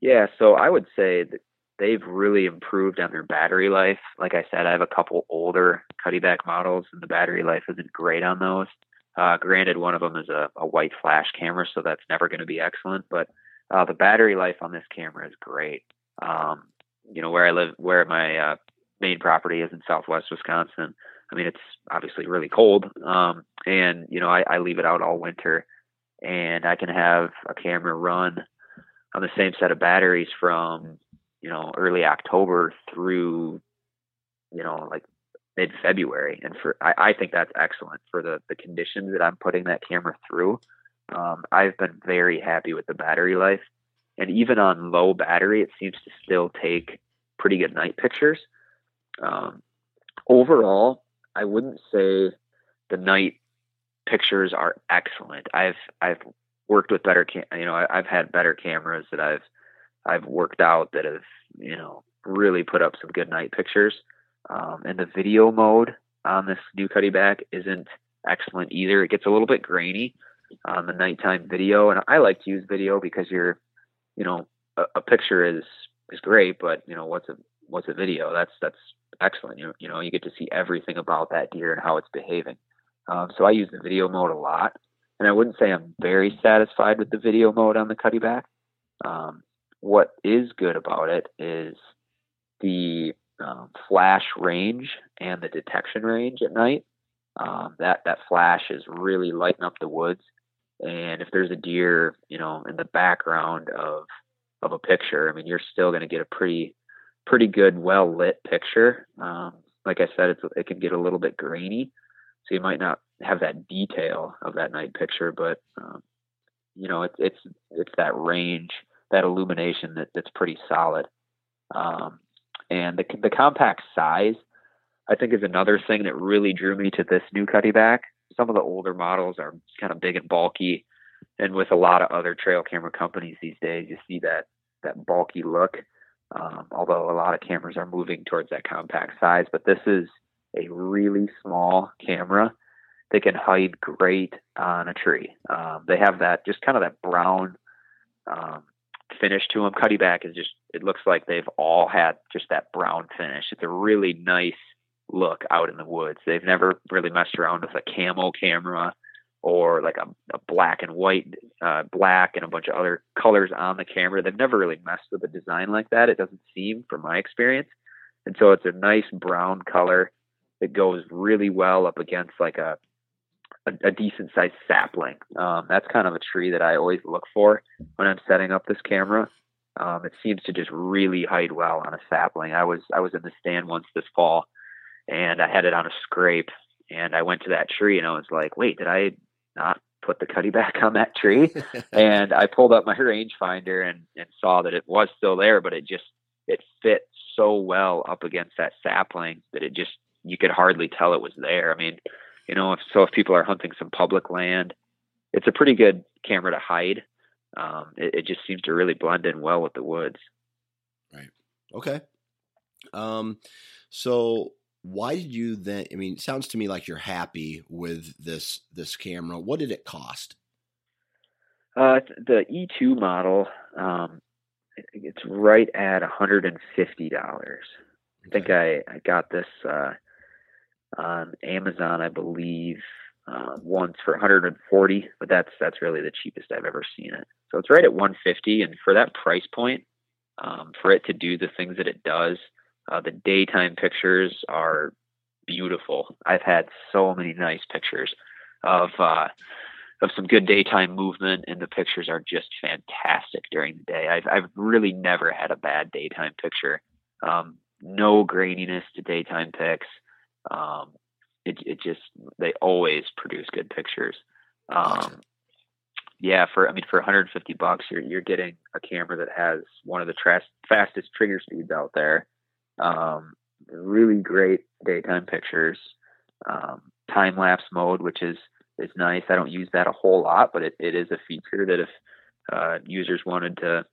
Speaker 4: Yeah, so I would say that they've really improved on their battery life. Like I said, I have a couple older Cuddeback models, and the battery life isn't great on those. Uh, granted, one of them is a, a white flash camera, so that's never going to be excellent. But uh, the battery life on this camera is great. Um, you know, where I live, where my uh, main property is in Southwest Wisconsin, I mean, it's obviously really cold, um, and you know, I, I leave it out all winter, and I can have a camera run on the same set of batteries from you know early October through you know like mid February, and for I, I think that's excellent for the the conditions that I'm putting that camera through. Um, I've been very happy with the battery life, and even on low battery, it seems to still take pretty good night pictures. Um, overall, I wouldn't say the night pictures are excellent. I've I've worked with better cam- you know I, I've had better cameras that I've I've worked out that have you know really put up some good night pictures. Um, and the video mode on this new Cuddeback isn't excellent either. It gets a little bit grainy on the nighttime video, and I like to use video because you're, you know, a, a picture is is great, but you know what's a what's a video? That's that's excellent. You you know you get to see everything about that deer and how it's behaving. Um, so I use the video mode a lot, and I wouldn't say I'm very satisfied with the video mode on the Cuddeback. Um, what is good about it is the um, flash range and the detection range at night. Um, that that flash is really lighting up the woods, and if there's a deer, you know, in the background of of a picture, I mean, you're still going to get a pretty pretty good, well lit picture. Um, like I said, it can get a little bit grainy, so you might not have that detail of that night picture, but um, you know, it's it's it's that range, that illumination that that's pretty solid. Um, and the the compact size, I think, is another thing that really drew me to this new Cuddeback. Some of the older models are kind of big and bulky, and with a lot of other trail camera companies these days, you see that that bulky look. Um, although a lot of cameras are moving towards that compact size, but this is a really small camera that can hide great on a tree. Um, they have that just kind of that brown um, finish to them. Cuddeback is just it looks like they've all had just that brown finish. It's a really nice look out in the woods. They've never really messed around with a camo camera or like a, a black and white, uh, black and a bunch of other colors on the camera. They've never really messed with a design like that. It doesn't seem, from my experience. And so it's a nice brown color that goes really well up against like a a, a decent sized sapling. Um, that's kind of a tree that I always look for when I'm setting up this camera. Um, it seems to just really hide well on a sapling. I was I was in the stand once this fall, and I had it on a scrape, and I went to that tree, and I was like, "Wait, did I not put the cutty back on that tree?" and I pulled up my rangefinder and and saw that it was still there, but it just it fit so well up against that sapling that it just you could hardly tell it was there. I mean, you know, if, so if people are hunting some public land, it's a pretty good camera to hide. Um, it, it, just seems to really blend in well with the woods.
Speaker 2: Right. Okay. Um, so why did you then? I mean, it sounds to me like you're happy with this this camera. What did it cost?
Speaker 4: Uh, the E2 model, um, it's right at $150. Okay. I think I, I got this uh, on Amazon, I believe, uh, once for 140, but that's that's really the cheapest I've ever seen it. So it's right at 150, and for that price point, um, for it to do the things that it does, uh, the daytime pictures are beautiful. I've had so many nice pictures of uh, of some good daytime movement, and the pictures are just fantastic during the day. I've I've really never had a bad daytime picture. Um, no graininess to daytime pics. Um, it it just they always produce good pictures. Um, yeah, for I mean for 150 bucks, you're you're getting a camera that has one of the tra- fastest trigger speeds out there. Um, really great daytime pictures. Um, time lapse mode, which is is nice. I don't use that a whole lot, but it, it is a feature that if uh, users wanted to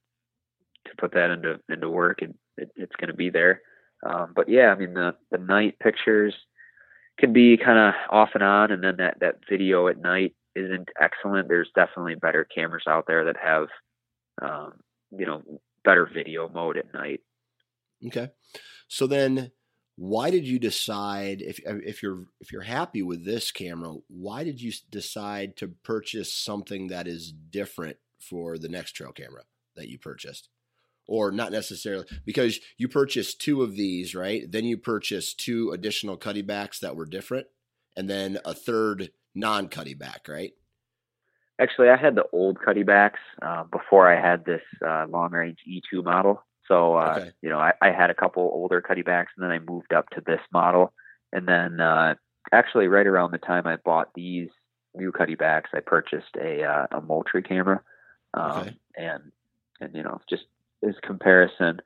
Speaker 4: to put that into into work, it, it it's going to be there. Um, but yeah, I mean the the night pictures can be kind of off and on, and then that that video at night isn't excellent. There's definitely better cameras out there that have, um, you know, better video mode at night.
Speaker 2: Okay, so then why did you decide if if you're if you're happy with this camera why did you decide to purchase something that is different for the next trail camera that you purchased or not necessarily because you purchased two of these, right? Then you purchased two additional Cuddebacks that were different, and then a third non Cuddeback, right?
Speaker 4: Actually, I had the old Cuddebacks uh, before I had this uh, long range E2 model. So, uh, okay. you know, I, I, had a couple older Cuddebacks, and then I moved up to this model. And then, uh, actually, right around the time I bought these new Cuddebacks, I purchased a uh, a Moultrie camera. Um, okay. And and you know, just as comparison,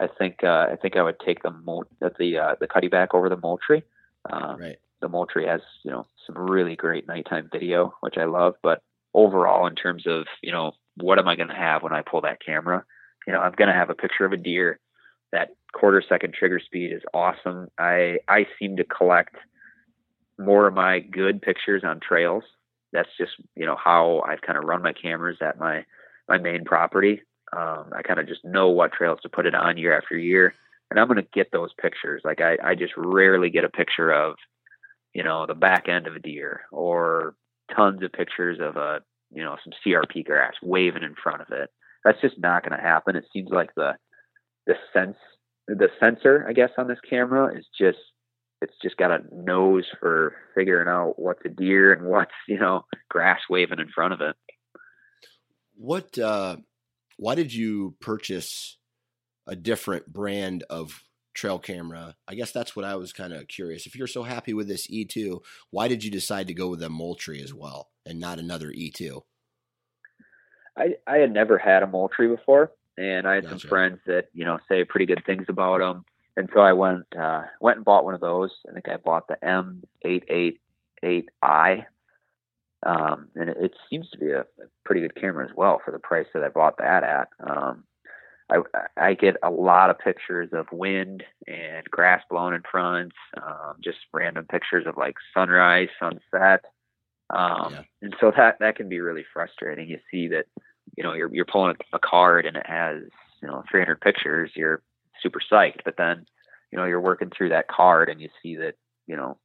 Speaker 4: I think uh, I think I would take the Mol- the uh, the Cuddeback over the Moultrie.
Speaker 2: Um, right.
Speaker 4: The Moultrie has you know some really great nighttime video, which I love. But overall, in terms of you know what am I going to have when I pull that camera, you know I'm going to have a picture of a deer. That quarter second trigger speed is awesome. I I seem to collect more of my good pictures on trails. That's just you know how I've kind of run my cameras at my my main property. Um, I kind of just know what trails to put it on year after year, and I'm going to get those pictures. Like I, I just rarely get a picture of, you know, the back end of a deer or tons of pictures of a, you know, some CRP grass waving in front of it. That's just not going to happen. It seems like the, the sense, the sensor, I guess, on this camera is just, it's just got a nose for figuring out what's a deer and what's, you know, grass waving in front of it.
Speaker 2: What, uh, why did you purchase a different brand of trail camera? I guess that's what I was kind of curious. If you're so happy with this E2, why did you decide to go with a Moultrie as well and not another E2?
Speaker 4: I, I had never had a Moultrie before, and I had gotcha. some friends that you know say pretty good things about them, and so I went uh, went and bought one of those. I think I bought the M888i, um, and it, it, seems to be a, a, pretty good camera as well for the price that I bought that at. Um, I, I get a lot of pictures of wind and grass blowing in front, um, just random pictures of like sunrise, sunset. Um, yeah. And so that, that can be really frustrating. You see that, you know, you're, you're pulling a card and it has, you know, 300 pictures. You're super psyched, but then, you know, you're working through that card and you see that, you know,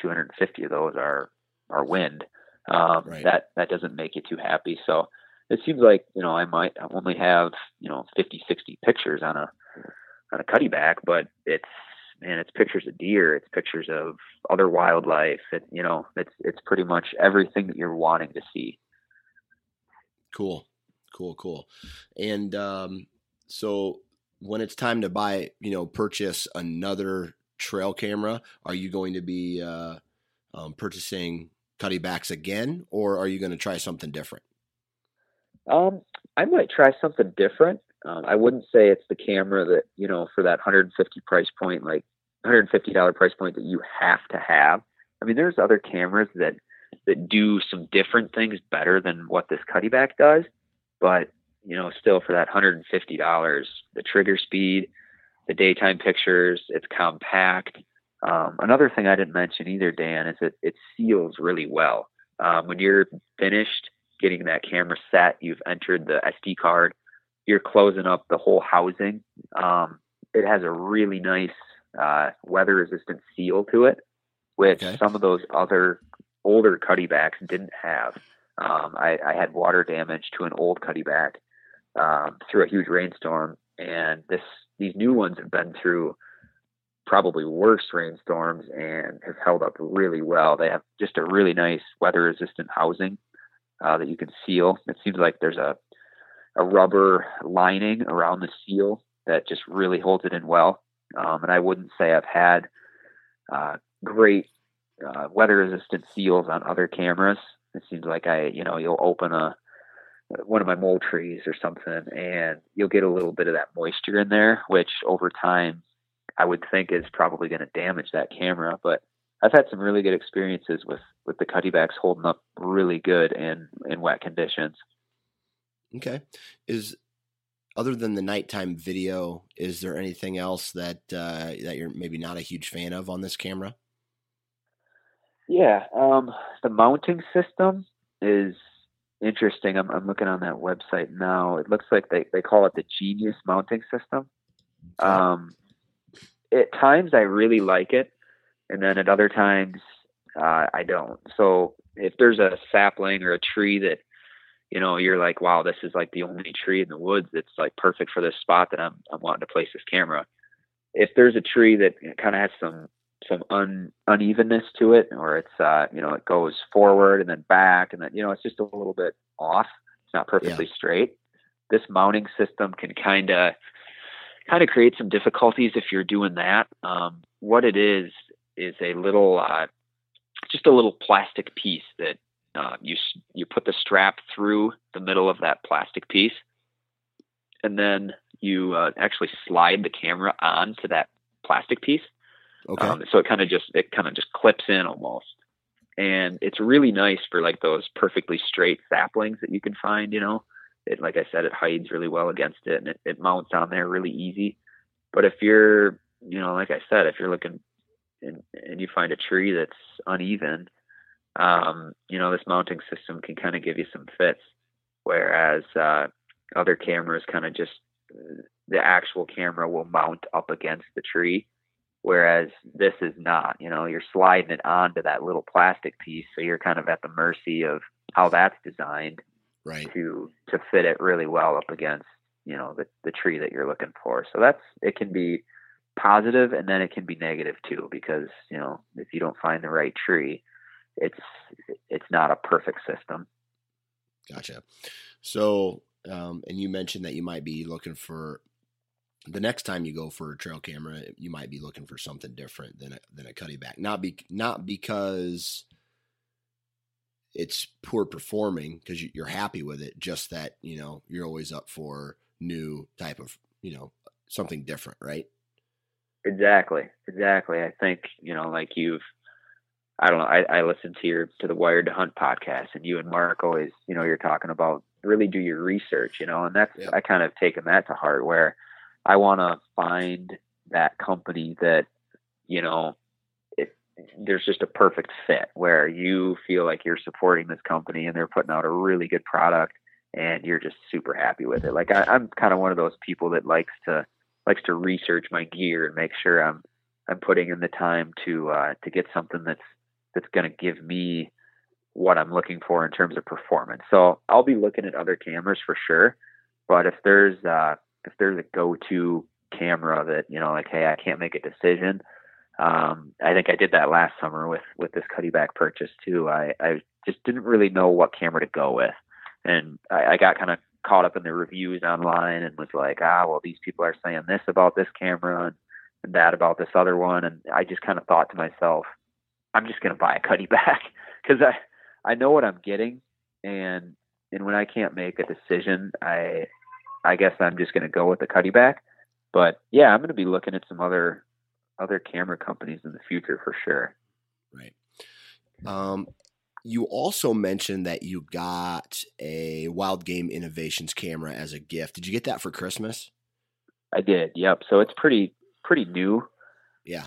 Speaker 4: 250 of those are, are wind um, right. that that doesn't make you too happy. So it seems like you know I might only have you know 50, 60 pictures on a on a Cuddeback, but it's man, it's pictures of deer, it's pictures of other wildlife. It, you know, it's it's pretty much everything that you're wanting to see.
Speaker 2: Cool, cool, cool. And um, so when it's time to buy, you know, purchase another trail camera, are you going to be uh, um, purchasing Cuddebacks again, or are you going to try something different?
Speaker 4: Um, I might try something different. Um, I wouldn't say it's the camera that you know for that 150 price point, like 150 dollar price point that you have to have. I mean, there's other cameras that that do some different things better than what this Cuddeback does, but you know, still for that 150 dollars, the trigger speed, the daytime pictures, it's compact. Um, another thing I didn't mention either, Dan, is that it seals really well. Um, when you're finished getting that camera set, you've entered the SD card, you're closing up the whole housing. Um, it has a really nice uh, weather resistant seal to it, which okay. some of those other older Cuddebacks didn't have. Um, I, I, had water damage to an old Cuddeback um, through a huge rainstorm, and this these new ones have been through probably worse rainstorms and have held up really well. They have just a really nice weather resistant housing uh, that you can seal. It seems like there's a a rubber lining around the seal that just really holds it in well. Um, and I wouldn't say I've had uh, great uh, weather resistant seals on other cameras. It seems like I, you know, you'll open a one of my Moultries or something, and you'll get a little bit of that moisture in there, which over time I would think is probably going to damage that camera. But I've had some really good experiences with with the Cuddebacks holding up really good in in wet conditions.
Speaker 2: Okay, is other than the nighttime video, is there anything else that uh, that you're maybe not a huge fan of on this camera?
Speaker 4: Yeah, um, the mounting system is interesting. I'm, I'm looking on that website now. It looks like they, they call it the Genius mounting system. Um, at times I really like it, and then at other times uh, I don't. So if there's a sapling or a tree that you know, you're like, wow, this is like the only tree in the woods that's like perfect for this spot that I'm I'm wanting to place this camera. If there's a tree that kind of has some some un, unevenness to it, or it's uh, you know, it goes forward and then back, and then you know, it's just a little bit off. It's not perfectly yeah. straight. This mounting system can kind of kind of create some difficulties if you're doing that. Um, what it is is a little uh, just a little plastic piece that uh, you you put the strap through the middle of that plastic piece, and then you uh, actually slide the camera onto that plastic piece. Okay. Um, so it kind of just it kind of just clips in almost, and it's really nice for like those perfectly straight saplings that you can find. You know, it like I said, it hides really well against it, and it, it mounts on there really easy. But if you're, you know, like I said, if you're looking and, and you find a tree that's uneven, um, you know, this mounting system can kind of give you some fits, whereas uh, other cameras kind of just the actual camera will mount up against the tree, whereas this is not. You know, you're sliding it onto that little plastic piece, so you're kind of at the mercy of how that's designed
Speaker 2: right.
Speaker 4: to to fit it really well up against you know the the tree that you're looking for. So that's it can be positive and then it can be negative too because you know if you don't find the right tree it's it's not a perfect system.
Speaker 2: Gotcha. So um, and you mentioned that you might be looking for the next time you go for a trail camera you might be looking for something different than a, than a Cuddeback not be not because it's poor performing because you're happy with it just that you know you're always up for new type of you know something different right
Speaker 4: Exactly, exactly. I think you know, like you've, I don't know. I, I listen to your to the Wired to Hunt podcast, and you and Mark always, you know, you're talking about really do your research, you know, and that's I kind of taken that to heart where I want to find that company that, you know, it, there's just a perfect fit where you feel like you're supporting this company and they're putting out a really good product and you're just super happy with it. Like I, I'm kind of one of those people that likes to likes to research my gear and make sure I'm I'm putting in the time to uh, to get something that's that's going to give me what I'm looking for in terms of performance. So I'll be looking at other cameras for sure, but if there's uh, if there's a go-to camera that you know like hey I can't make a decision, um, I think I did that last summer with with this Cuddeback purchase too. I I just didn't really know what camera to go with, and I, I got kind of caught up in the reviews online and was like, ah, well, these people are saying this about this camera and, that about this other one. And I just kind of thought to myself, I'm just going to buy a Cuddeback because I, I know what I'm getting. And, and when I can't make a decision, I, I guess I'm just going to go with the Cuddeback. But yeah, I'm going to be looking at some other, other camera companies in the future for sure.
Speaker 2: Right. Um, you also mentioned that you got a Wild Game Innovations camera as a gift. Did you get that for Christmas?
Speaker 4: I did. Yep. So it's pretty pretty new.
Speaker 2: Yeah.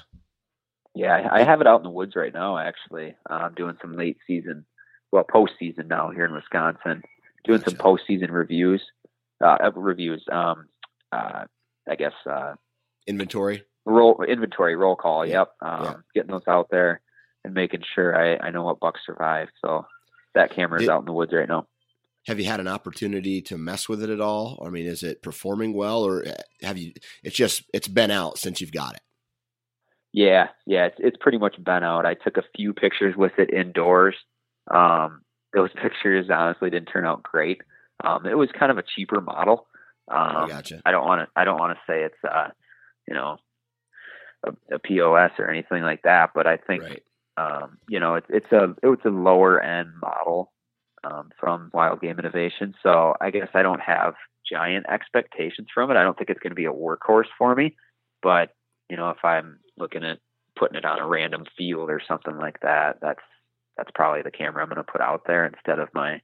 Speaker 4: Yeah, I have it out in the woods right now. Actually, uh, I'm doing some late season, well, postseason now here in Wisconsin. Doing gotcha. some postseason reviews, uh, reviews. Um, uh, I guess uh,
Speaker 2: inventory
Speaker 4: roll inventory roll call. Yeah. Yep. Um, yeah. Getting those out there and making sure I, I know what bucks survive. So that camera is out in the woods right now.
Speaker 2: Have you had an opportunity to mess with it at all? I mean, is it performing well, or have you? It's just it's been out since you've got it.
Speaker 4: Yeah, yeah, it's it's pretty much been out. I took a few pictures with it indoors. Um, those pictures honestly didn't turn out great. Um, it was kind of a cheaper model. Um, I gotcha. I don't want to. I don't want to say it's uh, you know, a, a, POS or anything like that, but I think right um, you know, it's it's a it's a lower end model um, from Wild Game Innovation. So I guess I don't have giant expectations from it. I don't think it's going to be a workhorse for me, but you know, if I'm looking at putting it on a random field or something like that, that's that's probably the camera I'm going to put out there instead of my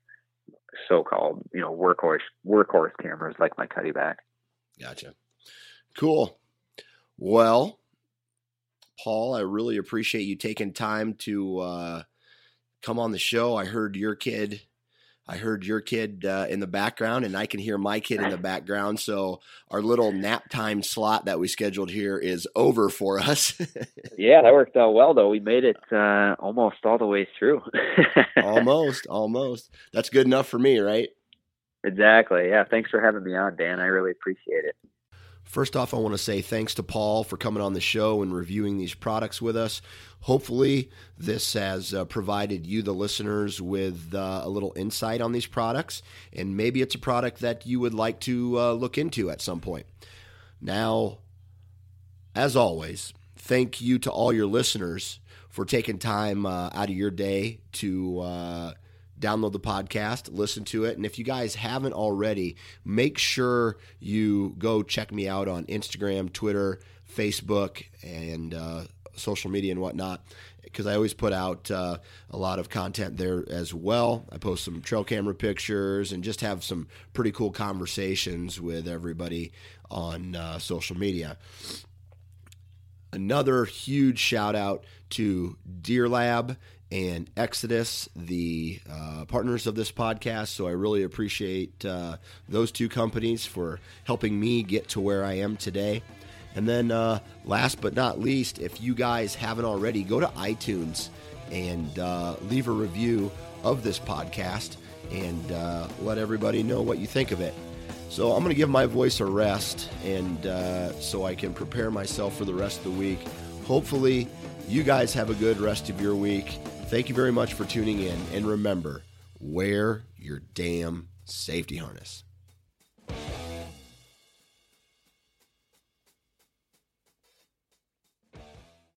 Speaker 4: so-called you know workhorse workhorse cameras like my Cuddeback.
Speaker 2: Gotcha. Cool. Well, Paul. I really appreciate you taking time to uh, come on the show. I heard your kid. I heard your kid uh, in the background, and I can hear my kid in the background. So our little nap time slot that we scheduled here is over for us.
Speaker 4: yeah, that worked out well, though. We made it uh, almost all the way through.
Speaker 2: almost, almost. That's good enough for me, right?
Speaker 4: Exactly. Yeah. Thanks for having me on, Dan. I really appreciate it.
Speaker 2: First off, I want to say thanks to Paul for coming on the show and reviewing these products with us. Hopefully, this has uh, provided you, the listeners, with uh, a little insight on these products, and maybe it's a product that you would like to uh, look into at some point. Now, as always, thank you to all your listeners for taking time uh, out of your day to uh, download the podcast, listen to it. And if you guys haven't already, make sure you go check me out on Instagram, Twitter, Facebook, and uh, social media and whatnot. Because I always put out uh, a lot of content there as well. I post some trail camera pictures and just have some pretty cool conversations with everybody on uh, social media. Another huge shout out to Deer Lab and Exodus, the uh, partners of this podcast. So I really appreciate uh, those two companies for helping me get to where I am today. And then, uh, last but not least, if you guys haven't already, go to iTunes and uh, leave a review of this podcast and uh, let everybody know what you think of it. So I'm going to give my voice a rest, and uh, so I can prepare myself for the rest of the week. Hopefully, you guys have a good rest of your week. Thank you very much for tuning in, and remember, wear your damn safety harness.